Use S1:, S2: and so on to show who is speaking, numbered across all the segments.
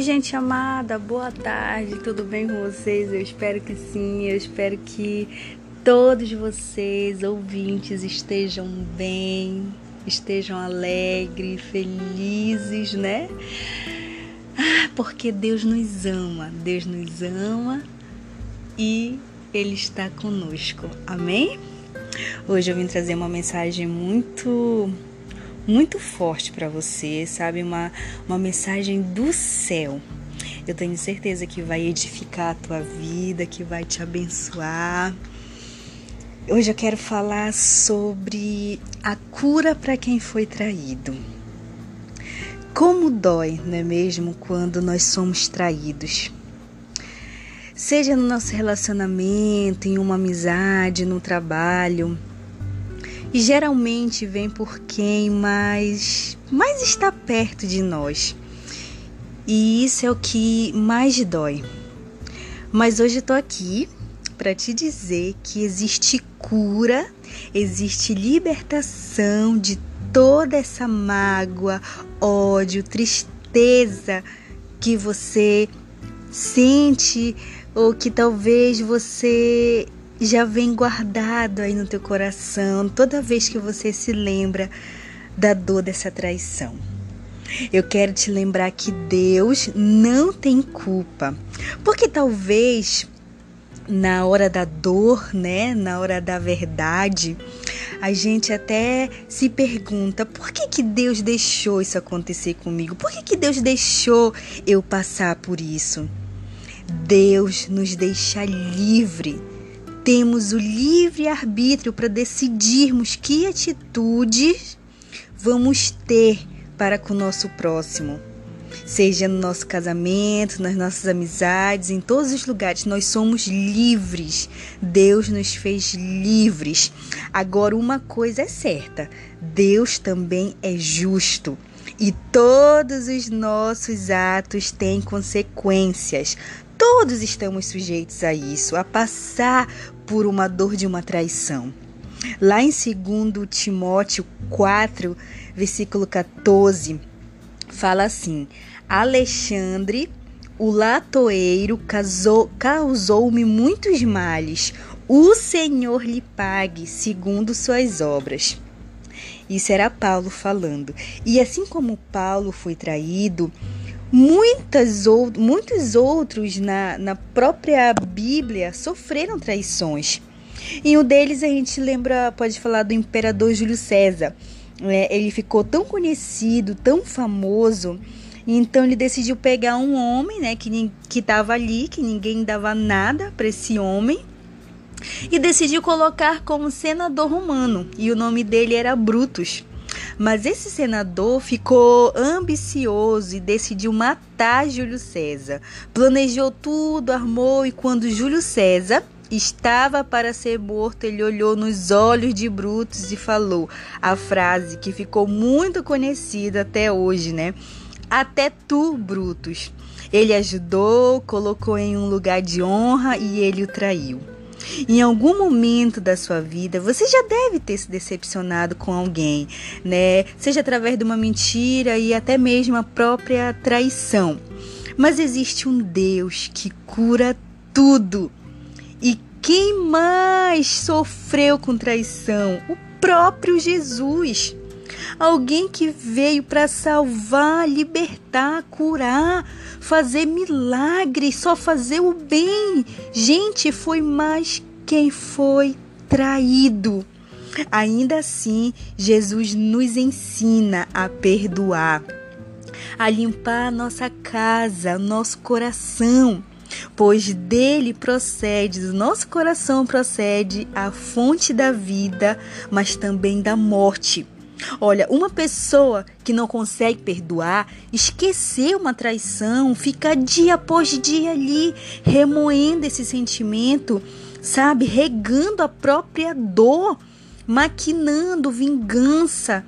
S1: Oi, gente amada, boa tarde, tudo bem com vocês? Eu espero que sim, eu espero que todos vocês, ouvintes, estejam bem, estejam alegres, felizes, né? Ah, porque Deus nos ama, Deus nos ama e Ele está conosco, amém? Hoje eu vim trazer uma mensagem muito muito forte para você, sabe? Uma, uma mensagem do céu. Eu tenho certeza que vai edificar a tua vida, que vai te abençoar. Hoje eu quero falar sobre a cura para quem foi traído. Como dói, não é mesmo, quando nós somos traídos? Seja no nosso relacionamento, em uma amizade, no trabalho, e geralmente vem por quem mais, mais está perto de nós. E isso é o que mais dói. Mas hoje tô aqui para te dizer que existe cura, existe libertação de toda essa mágoa, ódio, tristeza que você sente ou que talvez você já vem guardado aí no teu coração toda vez que você se lembra da dor dessa traição. Eu quero te lembrar que Deus não tem culpa, porque talvez na hora da dor, né, na hora da verdade, a gente até se pergunta por que, que Deus deixou isso acontecer comigo? Por que, que Deus deixou eu passar por isso? Deus nos deixa livre temos o livre arbítrio para decidirmos que atitudes vamos ter para com o nosso próximo. Seja no nosso casamento, nas nossas amizades, em todos os lugares, nós somos livres. Deus nos fez livres. Agora, uma coisa é certa: Deus também é justo. E todos os nossos atos têm consequências. Todos estamos sujeitos a isso, a passar por uma dor de uma traição. Lá em 2 Timóteo 4, versículo 14, fala assim: Alexandre, o latoeiro, causou-me muitos males. O Senhor lhe pague segundo suas obras. Isso era Paulo falando. E assim como Paulo foi traído, Muitas ou, muitos outros na, na própria Bíblia sofreram traições. E um deles a gente lembra, pode falar do imperador Júlio César. É, ele ficou tão conhecido, tão famoso, então ele decidiu pegar um homem, né, que que estava ali, que ninguém dava nada para esse homem, e decidiu colocar como senador romano. E o nome dele era Brutus. Mas esse senador ficou ambicioso e decidiu matar Júlio César. Planejou tudo, armou e quando Júlio César estava para ser morto, ele olhou nos olhos de Brutus e falou a frase que ficou muito conhecida até hoje, né? Até tu, Brutus. Ele ajudou, colocou em um lugar de honra e ele o traiu. Em algum momento da sua vida, você já deve ter se decepcionado com alguém, né? Seja através de uma mentira e até mesmo a própria traição. Mas existe um Deus que cura tudo. E quem mais sofreu com traição? O próprio Jesus. Alguém que veio para salvar, libertar, curar, fazer milagres, só fazer o bem. Gente, foi mais quem foi traído. Ainda assim, Jesus nos ensina a perdoar, a limpar a nossa casa, nosso coração, pois dele procede, do nosso coração procede a fonte da vida, mas também da morte. Olha, uma pessoa que não consegue perdoar, esquecer uma traição, fica dia após dia ali remoendo esse sentimento, sabe? Regando a própria dor, maquinando vingança,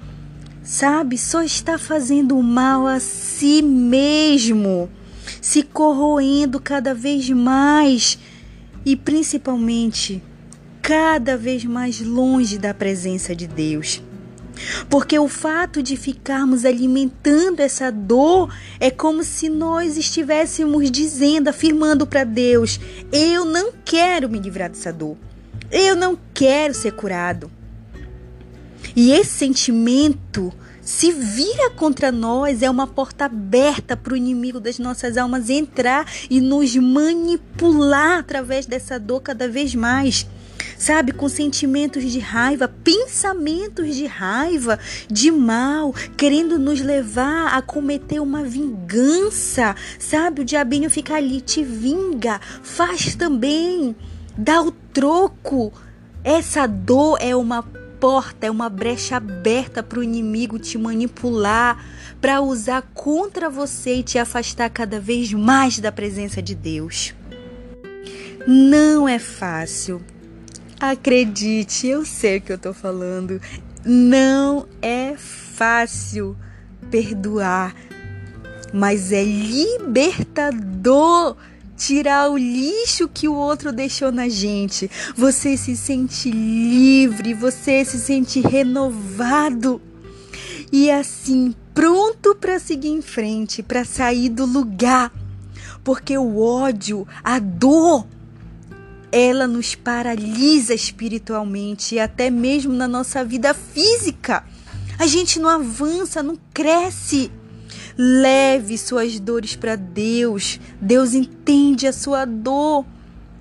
S1: sabe? Só está fazendo mal a si mesmo, se corroendo cada vez mais e principalmente cada vez mais longe da presença de Deus. Porque o fato de ficarmos alimentando essa dor é como se nós estivéssemos dizendo, afirmando para Deus: eu não quero me livrar dessa dor. Eu não quero ser curado. E esse sentimento se vira contra nós, é uma porta aberta para o inimigo das nossas almas entrar e nos manipular através dessa dor cada vez mais sabe, com sentimentos de raiva, pensamentos de raiva, de mal, querendo nos levar a cometer uma vingança, sabe? O diabinho fica ali, te vinga, faz também, dá o troco. Essa dor é uma porta, é uma brecha aberta para o inimigo te manipular, para usar contra você e te afastar cada vez mais da presença de Deus. Não é fácil, Acredite, eu sei o que eu tô falando. Não é fácil perdoar, mas é libertador tirar o lixo que o outro deixou na gente. Você se sente livre, você se sente renovado e assim pronto para seguir em frente, para sair do lugar. Porque o ódio, a dor, ela nos paralisa espiritualmente e até mesmo na nossa vida física. A gente não avança, não cresce. Leve suas dores para Deus. Deus entende a sua dor.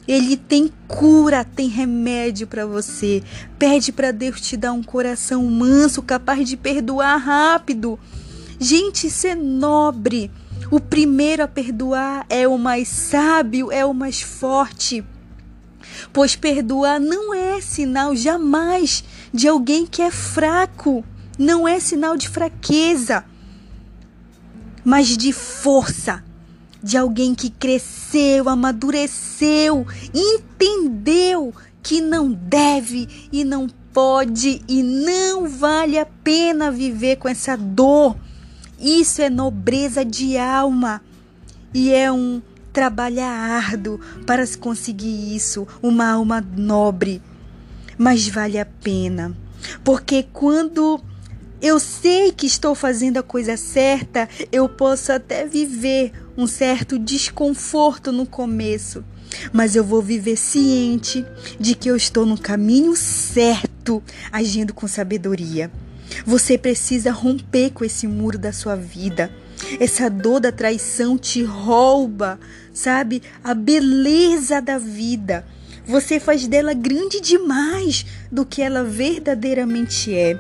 S1: Ele tem cura, tem remédio para você. Pede para Deus te dar um coração manso, capaz de perdoar rápido. Gente, isso é nobre. O primeiro a perdoar é o mais sábio, é o mais forte pois perdoar não é sinal jamais de alguém que é fraco, não é sinal de fraqueza, mas de força, de alguém que cresceu, amadureceu, entendeu que não deve e não pode e não vale a pena viver com essa dor. Isso é nobreza de alma. E é um trabalha árduo para se conseguir isso, uma alma nobre. Mas vale a pena, porque quando eu sei que estou fazendo a coisa certa, eu posso até viver um certo desconforto no começo, mas eu vou viver ciente de que eu estou no caminho certo, agindo com sabedoria. Você precisa romper com esse muro da sua vida. Essa dor da traição te rouba, sabe, a beleza da vida. Você faz dela grande demais do que ela verdadeiramente é.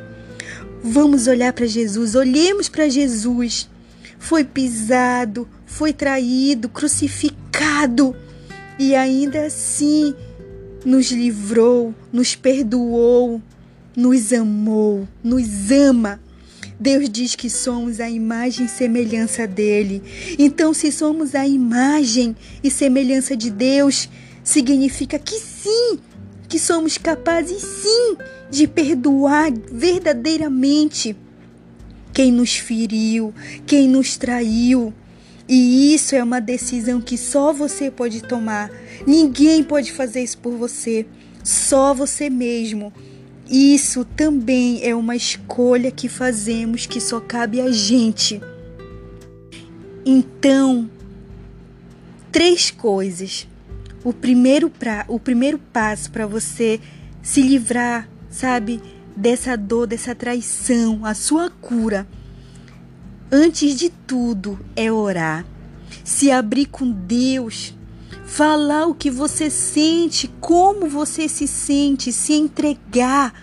S1: Vamos olhar para Jesus, olhemos para Jesus. Foi pisado, foi traído, crucificado e ainda assim nos livrou, nos perdoou, nos amou, nos ama. Deus diz que somos a imagem e semelhança dele. Então, se somos a imagem e semelhança de Deus, significa que sim, que somos capazes sim de perdoar verdadeiramente quem nos feriu, quem nos traiu. E isso é uma decisão que só você pode tomar. Ninguém pode fazer isso por você, só você mesmo. Isso também é uma escolha que fazemos que só cabe a gente. Então, três coisas. O primeiro, pra, o primeiro passo para você se livrar, sabe, dessa dor, dessa traição, a sua cura, antes de tudo, é orar. Se abrir com Deus, falar o que você sente, como você se sente, se entregar,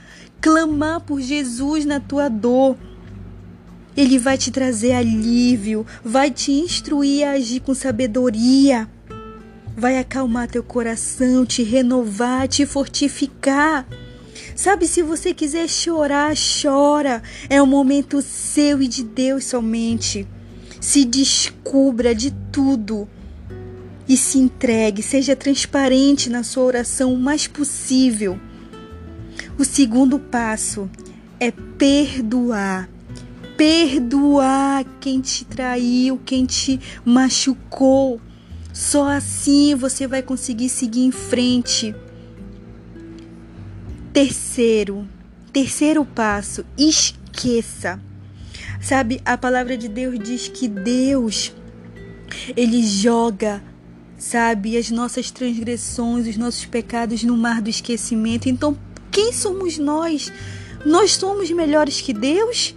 S1: clamar por Jesus na tua dor. Ele vai te trazer alívio, vai te instruir a agir com sabedoria, vai acalmar teu coração, te renovar, te fortificar. Sabe, se você quiser chorar, chora. É o momento seu e de Deus somente. Se descubra de tudo e se entregue, seja transparente na sua oração o mais possível. O segundo passo é perdoar. Perdoar quem te traiu, quem te machucou. Só assim você vai conseguir seguir em frente. Terceiro, terceiro passo, esqueça. Sabe, a palavra de Deus diz que Deus ele joga, sabe, as nossas transgressões, os nossos pecados no mar do esquecimento. Então, quem somos nós? Nós somos melhores que Deus?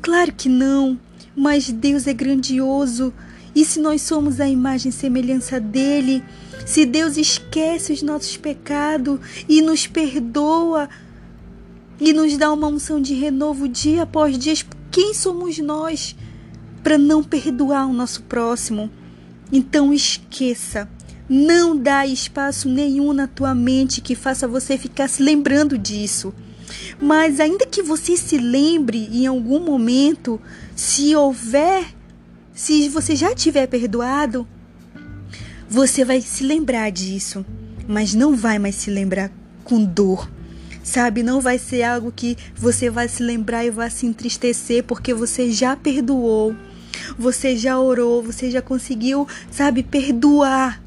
S1: Claro que não, mas Deus é grandioso. E se nós somos a imagem e semelhança dele, se Deus esquece os nossos pecados e nos perdoa e nos dá uma unção de renovo dia após dia, quem somos nós para não perdoar o nosso próximo? Então esqueça. Não dá espaço nenhum na tua mente que faça você ficar se lembrando disso. Mas ainda que você se lembre em algum momento, se houver, se você já tiver perdoado, você vai se lembrar disso, mas não vai mais se lembrar com dor. Sabe, não vai ser algo que você vai se lembrar e vai se entristecer porque você já perdoou. Você já orou, você já conseguiu, sabe, perdoar.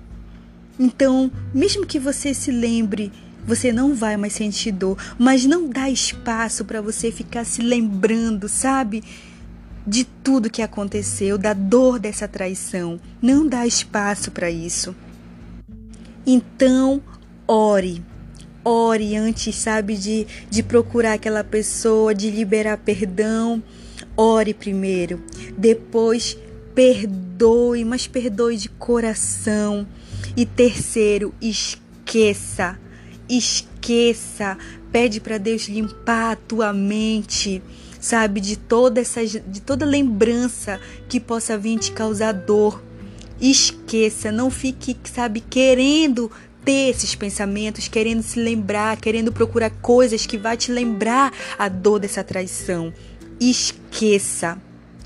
S1: Então, mesmo que você se lembre você não vai mais sentir dor, mas não dá espaço para você ficar se lembrando, sabe? De tudo que aconteceu, da dor dessa traição. Não dá espaço para isso. Então, ore. Ore antes, sabe, de, de procurar aquela pessoa, de liberar perdão. Ore primeiro. Depois, perdoe, mas perdoe de coração. E terceiro, esqueça esqueça, pede para Deus limpar a tua mente, sabe, de toda essa de toda lembrança que possa vir te causar dor. Esqueça, não fique, sabe, querendo ter esses pensamentos, querendo se lembrar, querendo procurar coisas que vai te lembrar a dor dessa traição. Esqueça.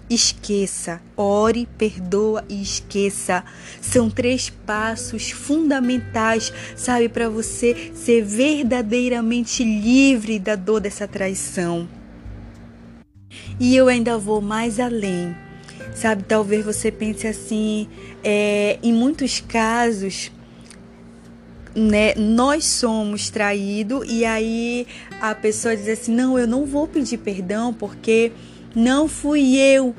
S1: Esqueça, ore, perdoa e esqueça. São três passos fundamentais, sabe, para você ser verdadeiramente livre da dor dessa traição. E eu ainda vou mais além, sabe? Talvez você pense assim, é, em muitos casos, né, nós somos traídos e aí a pessoa diz assim: não, eu não vou pedir perdão porque não fui eu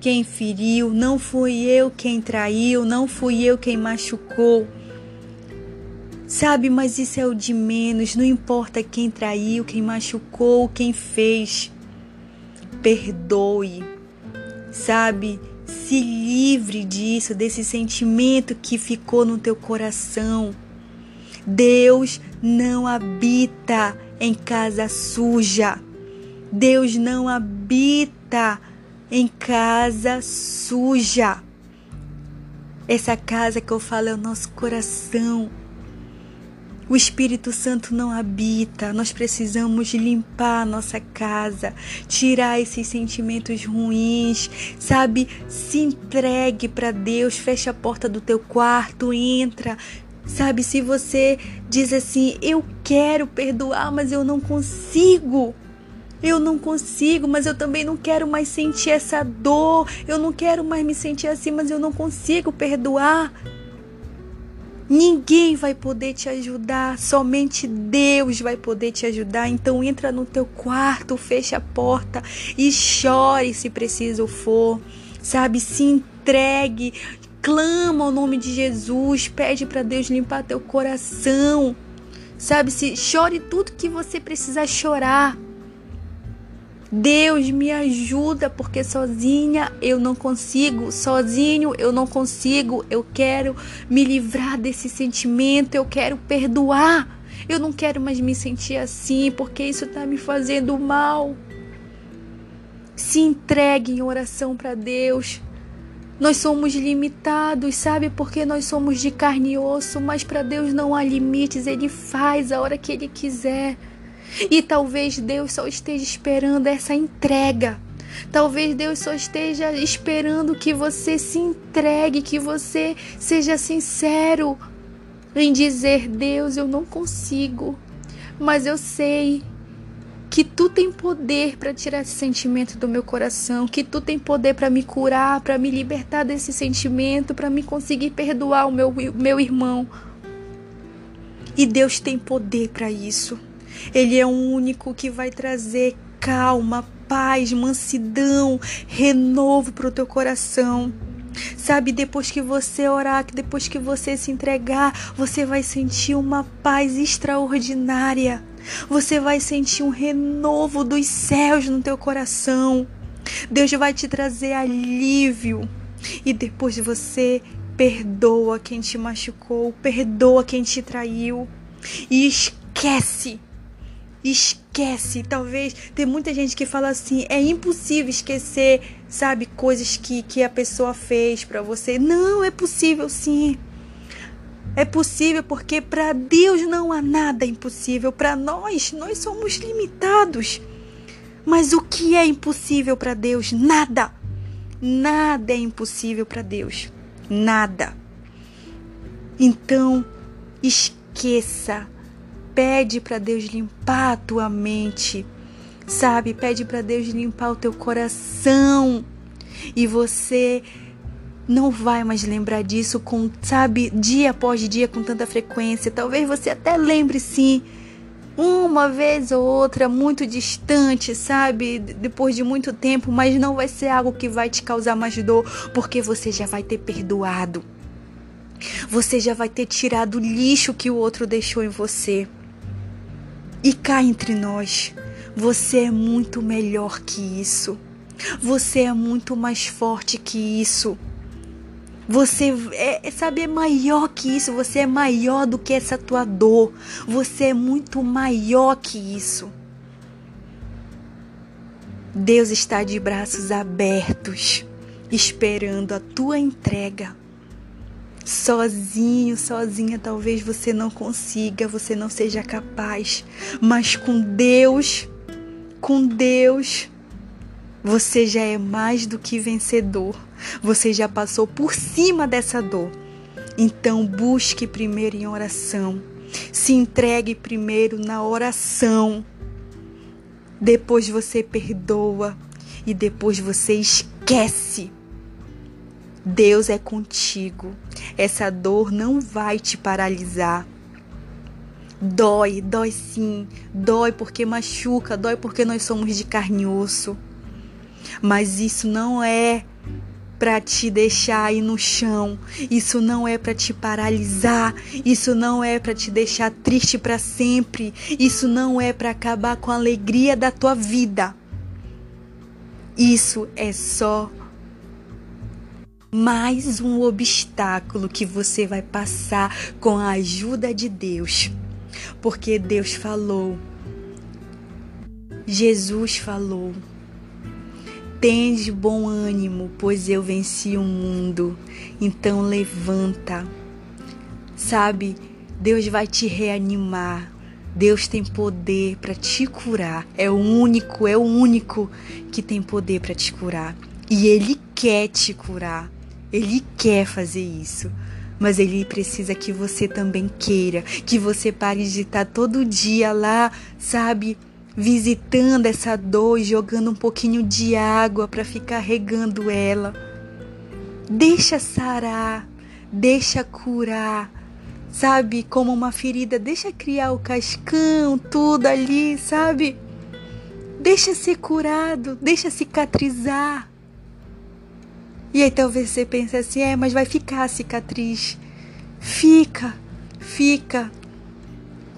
S1: quem feriu, não fui eu quem traiu, não fui eu quem machucou. Sabe, mas isso é o de menos, não importa quem traiu, quem machucou, quem fez. Perdoe. Sabe, se livre disso, desse sentimento que ficou no teu coração. Deus não habita em casa suja. Deus não habita em casa suja. Essa casa que eu falo é o nosso coração. O Espírito Santo não habita. Nós precisamos limpar a nossa casa, tirar esses sentimentos ruins, sabe? Se entregue para Deus, fecha a porta do teu quarto, entra. Sabe, se você diz assim, eu quero perdoar, mas eu não consigo. Eu não consigo, mas eu também não quero mais sentir essa dor. Eu não quero mais me sentir assim, mas eu não consigo perdoar. Ninguém vai poder te ajudar, somente Deus vai poder te ajudar. Então entra no teu quarto, fecha a porta e chore se preciso for. Sabe, se entregue, clama o nome de Jesus, pede para Deus limpar teu coração. Sabe, se chore tudo que você precisar chorar. Deus me ajuda porque sozinha eu não consigo, sozinho eu não consigo. Eu quero me livrar desse sentimento, eu quero perdoar. Eu não quero mais me sentir assim porque isso está me fazendo mal. Se entregue em oração para Deus. Nós somos limitados, sabe? Porque nós somos de carne e osso, mas para Deus não há limites, Ele faz a hora que Ele quiser. E talvez Deus só esteja esperando essa entrega. Talvez Deus só esteja esperando que você se entregue, que você seja sincero em dizer: Deus, eu não consigo, mas eu sei que tu tem poder para tirar esse sentimento do meu coração, que tu tem poder para me curar, para me libertar desse sentimento, para me conseguir perdoar o meu, meu irmão. E Deus tem poder para isso. Ele é o único que vai trazer calma, paz, mansidão, renovo para o teu coração. Sabe, depois que você orar, depois que você se entregar, você vai sentir uma paz extraordinária. Você vai sentir um renovo dos céus no teu coração. Deus vai te trazer alívio. E depois você perdoa quem te machucou, perdoa quem te traiu e esquece. Esquece, talvez tem muita gente que fala assim, é impossível esquecer, sabe, coisas que, que a pessoa fez para você. Não, é possível sim. É possível porque para Deus não há nada impossível. Para nós, nós somos limitados. Mas o que é impossível para Deus? Nada. Nada é impossível para Deus. Nada. Então, esqueça. Pede para Deus limpar a tua mente. Sabe? Pede para Deus limpar o teu coração. E você não vai mais lembrar disso com, sabe, dia após dia com tanta frequência. Talvez você até lembre sim uma vez ou outra, muito distante, sabe? Depois de muito tempo, mas não vai ser algo que vai te causar mais dor, porque você já vai ter perdoado. Você já vai ter tirado o lixo que o outro deixou em você. E cá entre nós, você é muito melhor que isso. Você é muito mais forte que isso. Você é, sabe, é maior que isso. Você é maior do que essa tua dor. Você é muito maior que isso. Deus está de braços abertos, esperando a tua entrega. Sozinho, sozinha, talvez você não consiga, você não seja capaz, mas com Deus, com Deus, você já é mais do que vencedor. Você já passou por cima dessa dor. Então busque primeiro em oração. Se entregue primeiro na oração. Depois você perdoa e depois você esquece. Deus é contigo. Essa dor não vai te paralisar. Dói, dói sim. Dói porque machuca, dói porque nós somos de carne e osso. Mas isso não é para te deixar aí no chão. Isso não é para te paralisar. Isso não é para te deixar triste para sempre. Isso não é para acabar com a alegria da tua vida. Isso é só mais um obstáculo que você vai passar com a ajuda de Deus. Porque Deus falou. Jesus falou. Tens bom ânimo, pois eu venci o mundo. Então levanta. Sabe, Deus vai te reanimar. Deus tem poder para te curar. É o único, é o único que tem poder para te curar. E ele quer te curar. Ele quer fazer isso. Mas ele precisa que você também queira, que você pare de estar todo dia lá, sabe? Visitando essa dor e jogando um pouquinho de água para ficar regando ela. Deixa sarar, deixa curar, sabe? Como uma ferida, deixa criar o cascão, tudo ali, sabe? Deixa ser curado, deixa cicatrizar. E aí talvez você pense assim, é, mas vai ficar a cicatriz. Fica, fica.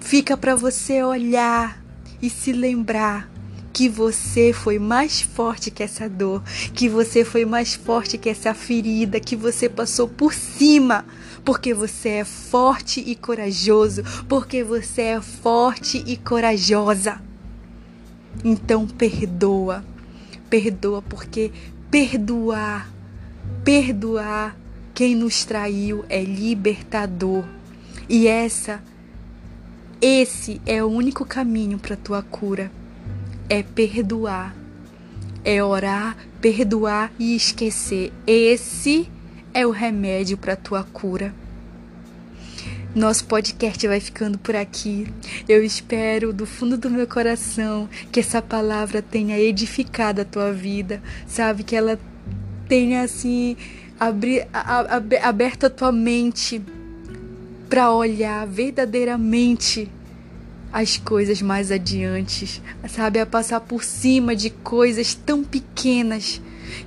S1: Fica para você olhar e se lembrar que você foi mais forte que essa dor, que você foi mais forte que essa ferida, que você passou por cima, porque você é forte e corajoso, porque você é forte e corajosa. Então perdoa, perdoa, porque perdoar, perdoar quem nos traiu é libertador. E essa esse é o único caminho para tua cura. É perdoar. É orar, perdoar e esquecer. Esse é o remédio para tua cura. Nosso podcast vai ficando por aqui. Eu espero do fundo do meu coração que essa palavra tenha edificado a tua vida, sabe? Que ela tenha assim abri, aberto a tua mente para olhar verdadeiramente as coisas mais adiante, sabe? A passar por cima de coisas tão pequenas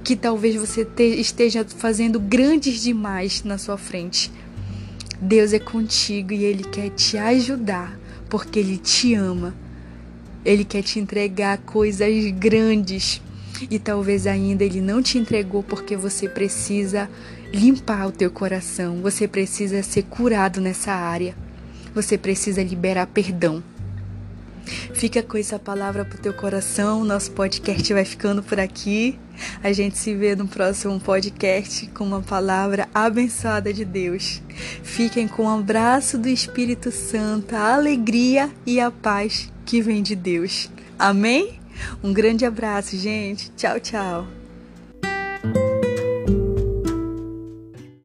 S1: que talvez você te, esteja fazendo grandes demais na sua frente. Deus é contigo e Ele quer te ajudar, porque Ele te ama. Ele quer te entregar coisas grandes e talvez ainda Ele não te entregou porque você precisa limpar o teu coração, você precisa ser curado nessa área, você precisa liberar perdão. Fica com essa palavra pro teu coração. Nosso podcast vai ficando por aqui. A gente se vê no próximo podcast com uma palavra abençoada de Deus. Fiquem com o um abraço do Espírito Santo, a alegria e a paz que vem de Deus. Amém? Um grande abraço, gente. Tchau, tchau.